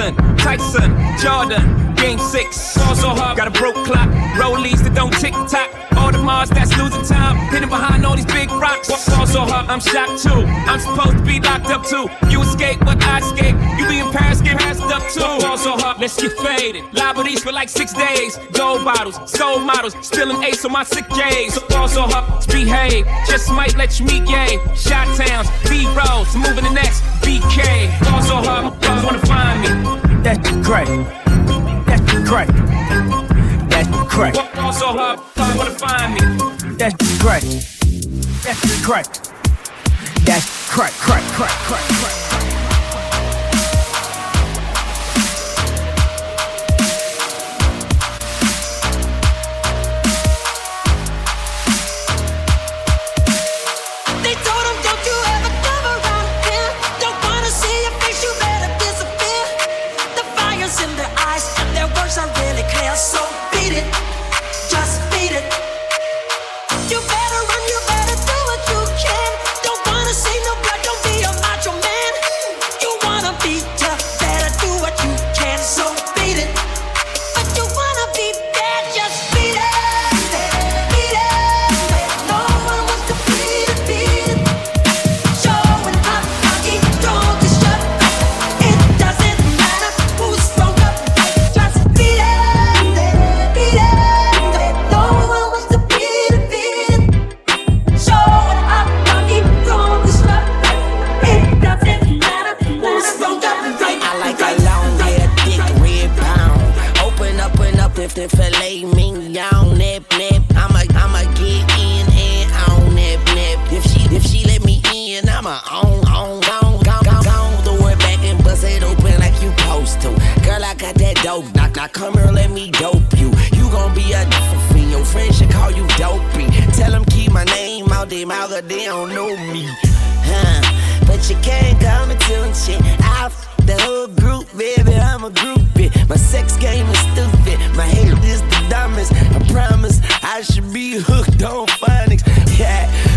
Jackson, Tyson, Jordan, Game six. Ball so hard, got a broke clock. Rollies that don't tick tock. The Mars that's losing time. Hidden behind all these big rocks. Ball so hard, I'm shocked too. I'm supposed to be locked up too. You escape, but I escape. You be in get passed up too. Ball so hard, let's get faded. Liberties for like six days. Gold bottles, soul models, spilling ace on my sick days. So so hard, let's behave. Just might let you meet gay. Shot towns, B rolls, moving the next BK. So hard, brothers wanna find me. That's great. That's great. That's great. Ball so hard, brothers wanna find me. That's great. That's great. That's crack, crack, crack, crack, crack. They dope knock. Now come here, let me dope you. You gon' be a for Your friends should call you dopey. Tell them keep my name out their mouth, 'cause they don't know me. Huh. But you can't come and shit. I the whole group, baby, I'm a groupie. My sex game is stupid. My hair is the dumbest. I promise I should be hooked on phonics. Yeah.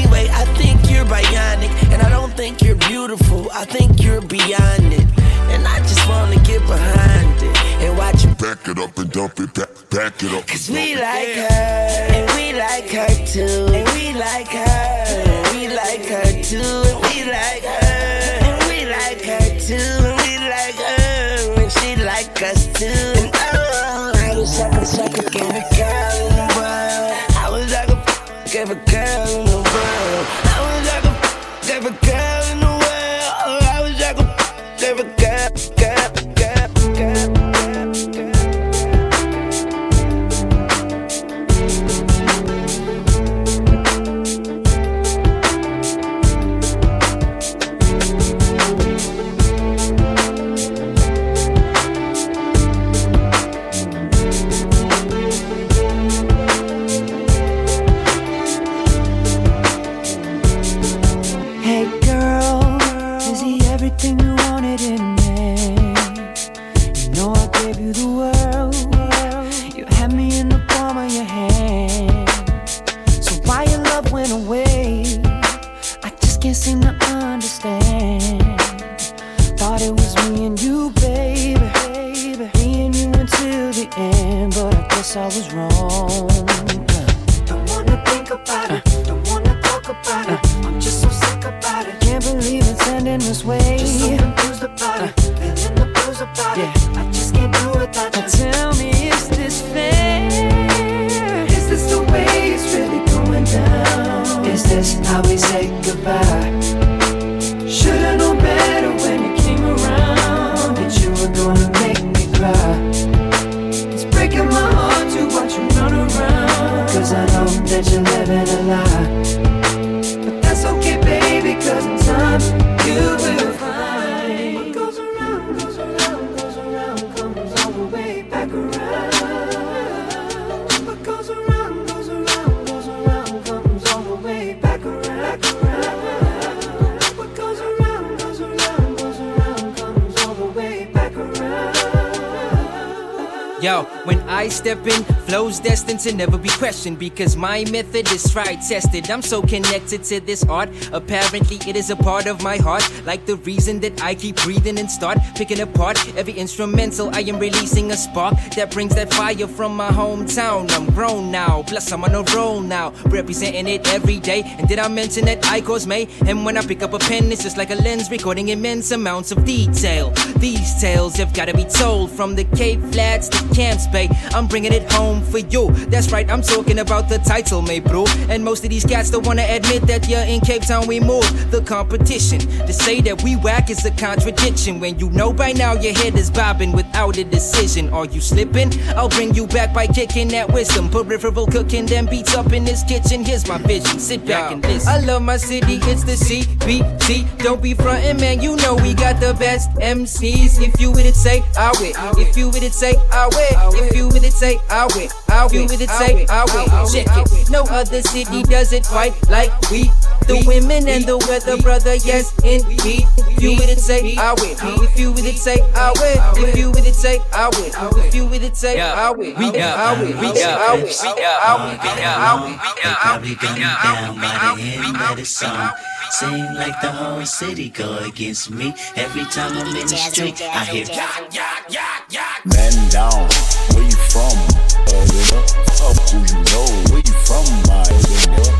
Anyway, I think you're bionic. And I don't think you're beautiful. I think you're beyond it. And I just wanna get behind it and watch you Back it up and dump it, back, back it up. Cause we like her, and we like her too, and we like her, and we like her too, and we like her, and we like her too, and we like her, and she like us too. Yo, when I step in, flow's destined to never be questioned because my method is tried, tested. I'm so connected to this art. Apparently, it is a part of my heart, like the reason that I keep breathing and start picking apart every instrumental. I am releasing a spark that brings that fire from my hometown. I'm grown now, plus I'm on a roll now, representing it every day. And did I mention that I cause May? And when I pick up a pen, it's just like a lens recording immense amounts of detail. These tales have gotta be told from the Cape Flats to Camps I'm bringing it home for you. That's right, I'm talking about the title, mate, bro. And most of these cats don't wanna admit that you're in Cape Town, we move the competition. To say that we whack is a contradiction when you know by now your head is bobbing without a decision. Are you slipping? I'll bring you back by kicking that wisdom. Peripheral cooking, them beats up in this kitchen. Here's my vision. Sit back and listen. I love my city, it's the CBT. Don't be frontin', man. You know we got the best MCs. If you with it, say I will. If you with it, say I will. If you it, say I will. I will. With it, say I will. Check it. No other city does it quite like we. The women and the weather, brother, yes, indeed. If you with it, say I will. If you with it, say I will. If you with it, say I will. If you with it, say I will. We got, I will. We got, I will. We got, I will. We got, I will. We got, They probably gun me down by the end of the song. Seem like the whole city go against me. Every time I'm in the street, I hear yak, yak, yak, yak. Man down, where you from? Up who you know? Where you from, my nigga?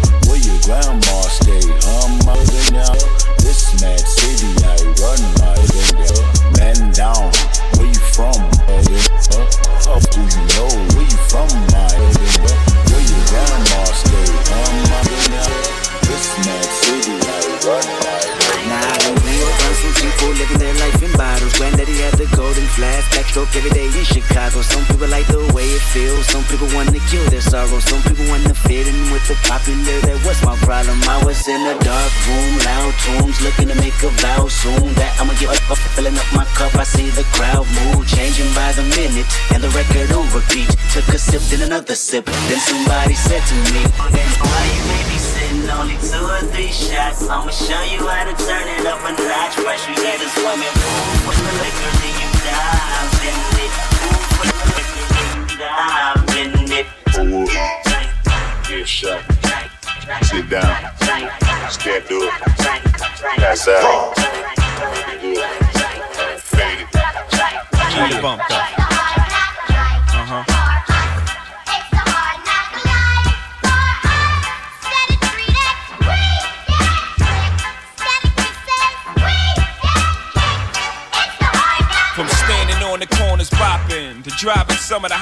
Another sip. Then somebody said to me,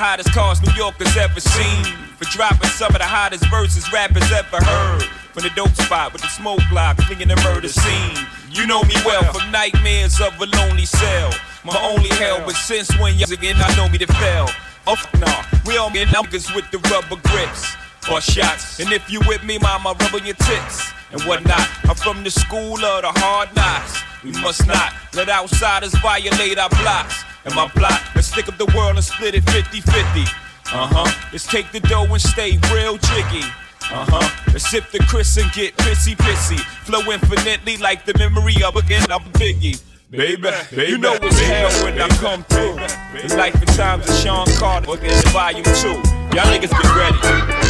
hottest cars New Yorkers ever seen. For dropping some of the hottest verses rappers ever heard. From the dope spot with the smoke block, flinging the murder scene. You know me well from nightmares of a lonely cell. My only hell, but since when y'all again I know me to fail. Oh f- nah, we all get numbers with the rubber grips. Or shots, and if you with me, mama, rub your tits and whatnot. I'm from the school of the hard knocks. We must not let outsiders violate our blocks. And my block, let's stick up the world and split it 50 50. Uh huh. Let's take the dough and stay real jiggy. Uh huh. Let's sip the Chris and get pissy pissy. Flow infinitely like the memory of again, I'm Biggie. Baby, baby, you know it's hell when I come through. The life and times of Sean Carter, look at volume two. Y'all niggas get ready.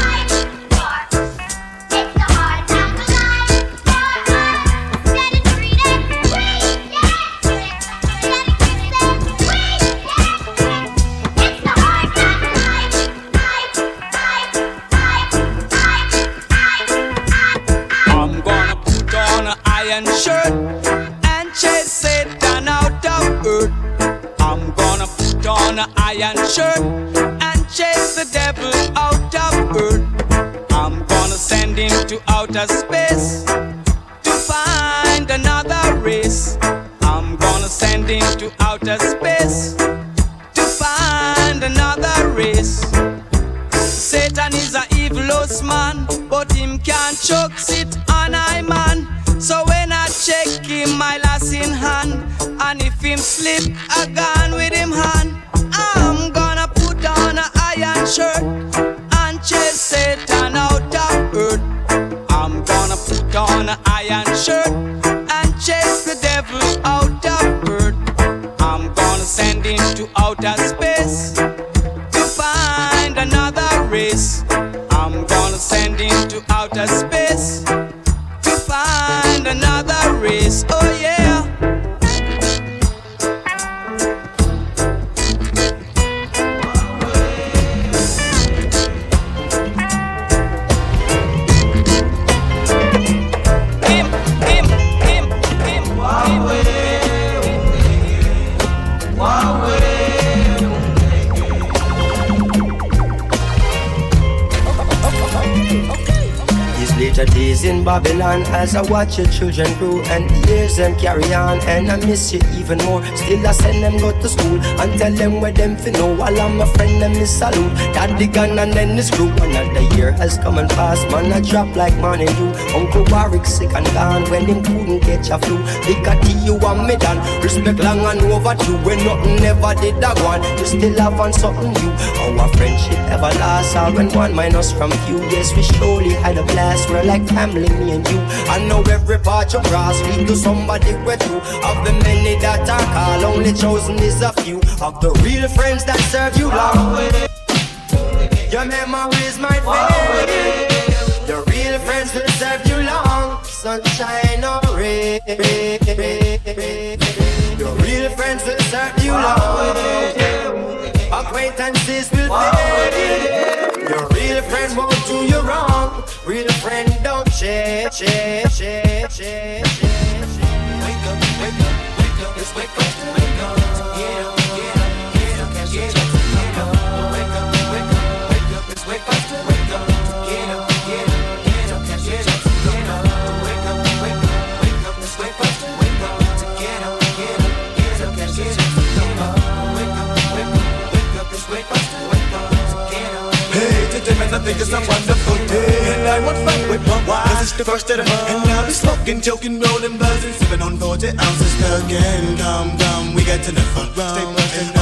An iron shirt and chase Satan out of earth. I'm gonna put on an iron shirt and chase the devil out of earth. I'm gonna send him to outer space to find another race. I'm gonna send him to outer space to find another race. Satan is a evilous man, but him can't choke him slip, I gone with him hand. I'm gonna put on a iron shirt and chase Satan out of earth. I'm gonna put on a iron shirt and chase the devil out of earth. I'm gonna send him to outer space to find another race. I'm gonna send him to outer space Babylon as I watch your children grow and the years them carry on and I miss you even more. Still I send them go to school and tell them where them fi know while I'm a friend them is salute. Daddy gun and then the screw. Another year has come and passed, man I drop like man and you. Uncle Warwick sick and gone when him couldn't catch a flu. At you and me done. Respect long and overdue when nothing ever did that one. You still have on something new. Our friendship ever lasts all when one minus from few. Yes, we surely had a blast. We're like family, me and you. I know every part you cross lead to somebody with you. Of the many that I call, only chosen is a few. Of the real friends that serve you long. Your memories might fade. The real friends will serve you long. Sunshine or rain. Your real friends will serve you long. Acquaintances will fade. Your real friend won't do you wrong. Real friend don't change, change, change, change, change. Wake up, wake up, wake up, let's wake up, wake up. Get up, get up, get up, get up, get up. Wake up, wake up, wake up, let's wake up, I think it's a wonderful day. And I want fun with my wife Cause it's the first of the month. And I'll be smoking, joking, rolling, buzzing Sipping on 40 ounces. Again Come, come, we got to the never Stay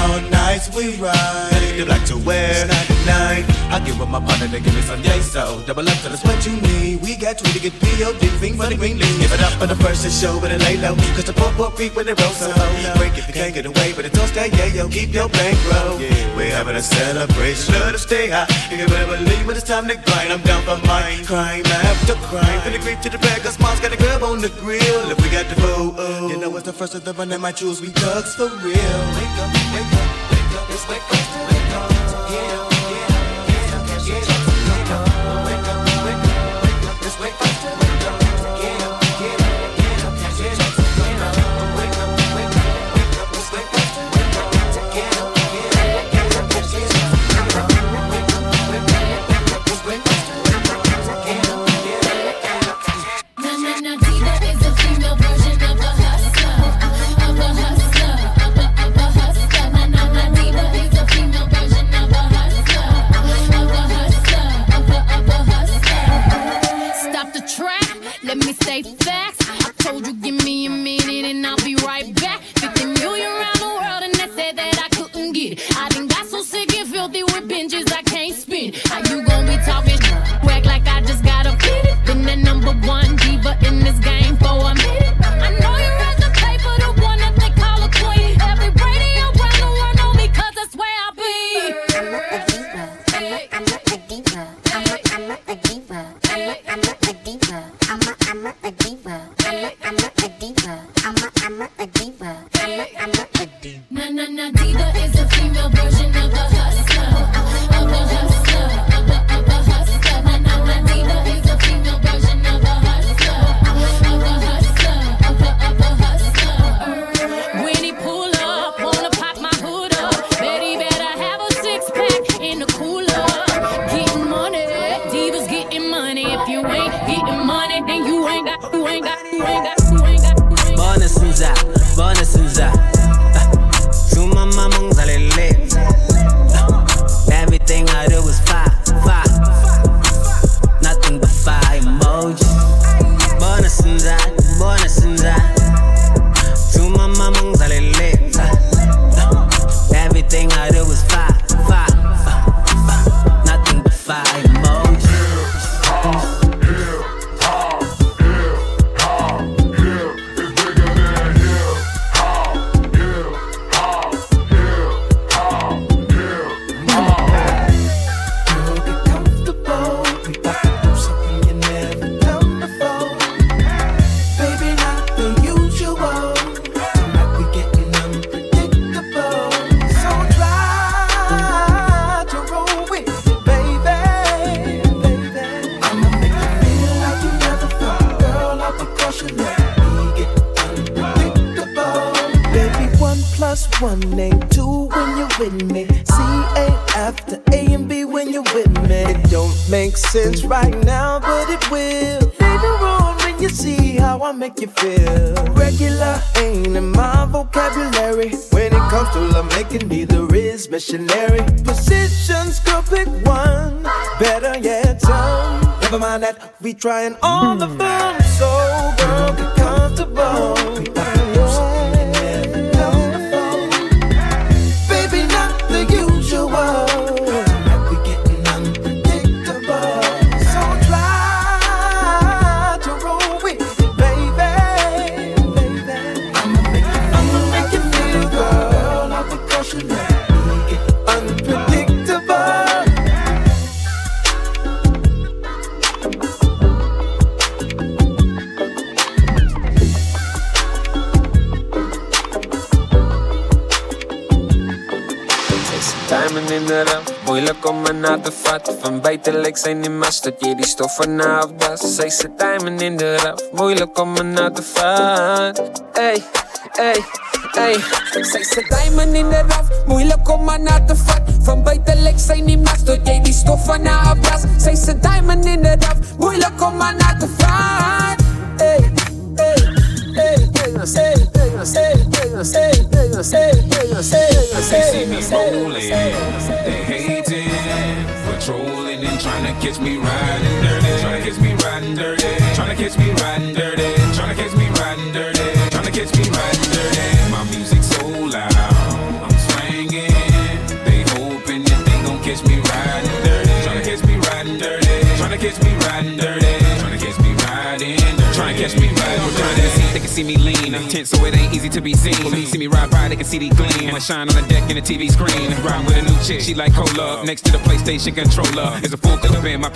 buzzing all night, we ride. Gotta the black to wear Night, at night. I give up my partner to give me some yay So, double up to that's what you need. We got two to get P.O.D. Thing for the green leaf. Give it up for the first to show, but it lay low. Cause the poor, poor creep when they roll so low. Break if you can't get away, but it don't stay, yeah, yo Keep your bankroll We're having a celebration Let us stay high. You can better believe when it's time to grind I'm down for mine. Crime after crime From the creep to the bag Cause mom's got a grub on the grill. If we got the food You know it's the first of the run that my choose We thugs for real. Wake up, wake up, When it comes to love making, neither is missionary. Positions, girl, pick one. Better yet, some. Never mind that, we trying all hmm. the fun. So, girl, get comfortable. Moeilijk om me na te vatten. Van buiten lijkt zij niet maar dat je die stoffen na of dat. Zij zit diamond in de rap, moeilijk om me na te vatten. Ey, ey, ey. Zij zit diamond in de rap, moeilijk om me na te vatten. Van buiten lijkt zij niet maar dat je die stoffen na of dat. Zij zit diamond in de rap, moeilijk om me na te vatten. Ey, ey, ey, ey, They see me rolling, they hating, patrolling and trying to catch me riding dirty, trying to catch me riding dirty, trying to catch me riding dirty, They can see me lean, tense so it ain't easy to be seen. They see me ride by, they can see the gleam. I shine on the deck in the TV screen, riding with a new chick, she like cola. Next to the PlayStation controller is a full clip in my.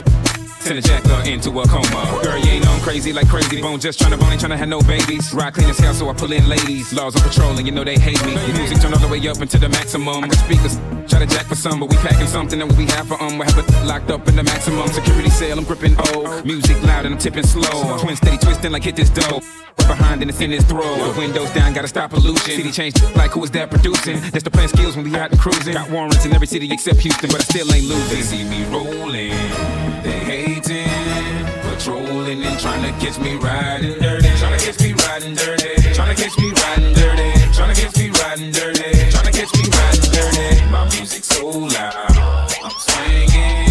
Send a jacker into a coma. Girl, you ain't on crazy like crazy. Bone just tryna bone, ain't tryna have no babies. Ride clean as hell, so I pull in ladies. Laws on patrol, and you know they hate me. Music turn all the way up into the maximum. I try to jack for some, but we packing something that we have for um. We have it locked up in the maximum security cell. I'm gripping O. Music loud and I'm tipping slow. Twin steady twisting like hit this dough. Right behind and it's in his throat. The windows down, gotta stop pollution. City changed like who is that producing? That's the plan skills when we out and cruising. Got warrants in every city except Houston, but I still ain't losing. They see me rolling, they hating, patrolling and trying to catch me riding dirty, trying to catch me riding dirty, trying to catch me riding dirty, trying to catch me riding dirty, trying to catch me riding dirty. My music so loud, I'm swinging.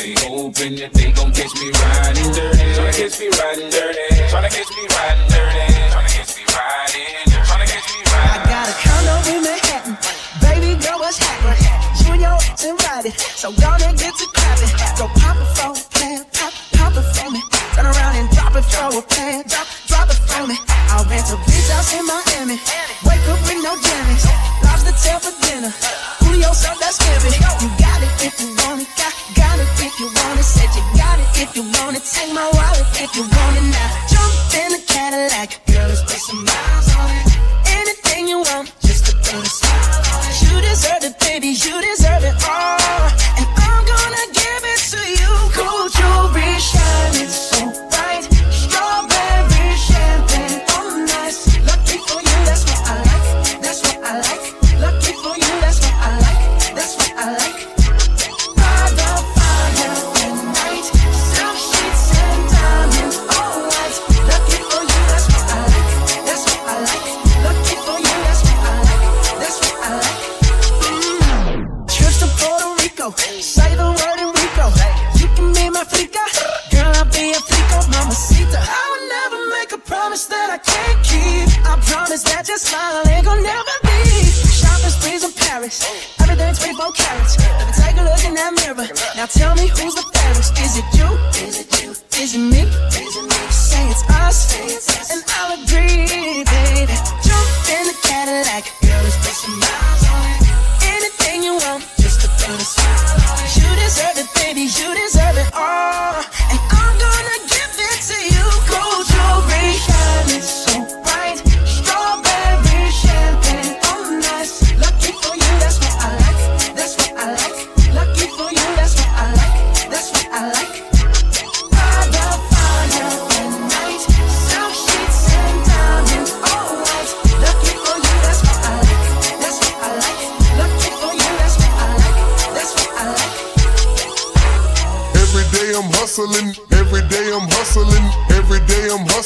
They hoping that they gon' catch me riding dirty, trying to catch me riding dirty, trying to catch me riding dirty, catch me riding, trying to catch me I got a condo in Manhattan. Baby girl, what's happening? You and your ex invited. So gonna get to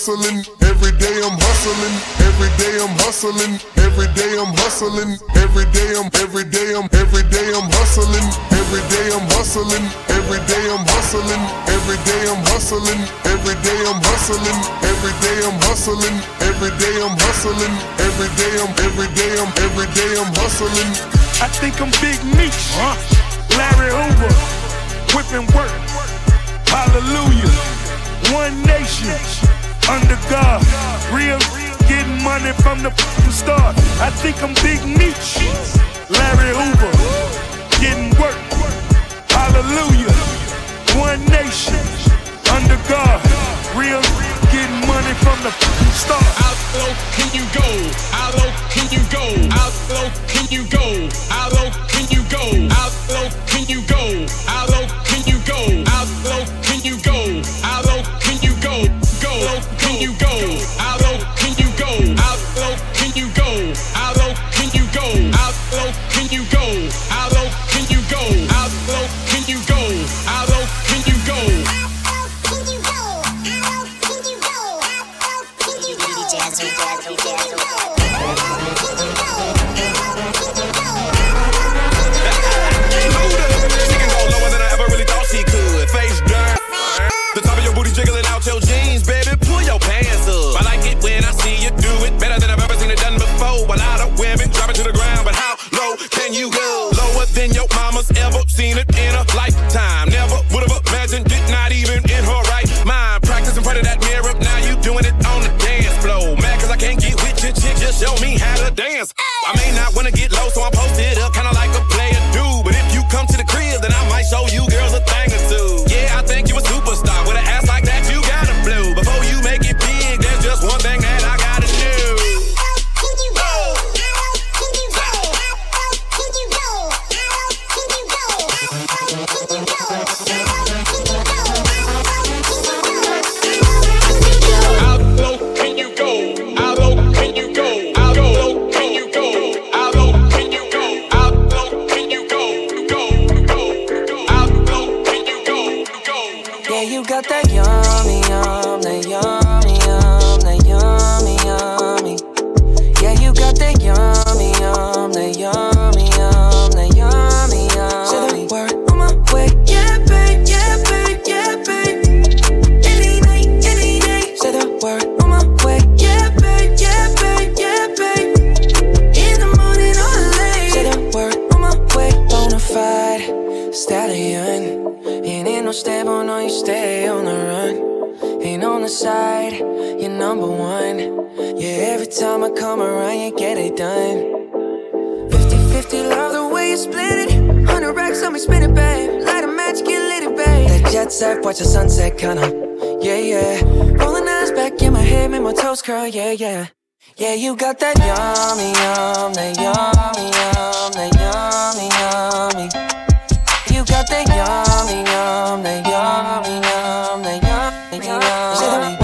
hustling, every day I'm hustling, every day I'm hustling, every day I'm hustling, every day I'm every day I'm every day I'm hustling, every day I'm hustling, every day I'm hustling, every day I'm hustling, every day I'm hustling, every day I'm hustling, every day I'm hustling, every day I'm every day I'm every day I'm hustling. I think I'm Big Meech, huh? Larry Hoover, whipping work. Hallelujah. One nation under God. Real getting money from the fucking start. I think I'm Big Meech, Larry Hoover, getting work. Hallelujah. One nation under God. Real getting money from the fucking start. Out low can you go? Out low can you go? Out low can you go? Out low can you go? Out low can you go? Out low can you go? Out low can you go? Out you go? How low can you go? How low can you go? How low can you go? How low can you go? got that young. kinda, yeah, yeah. Rolling eyes back in my head, make my toes curl, yeah, yeah. Yeah, you got that yummy, yum, that yummy, yum, that yummy, yummy. You got that yummy, yum, that yummy, yum, that yummy, yummy.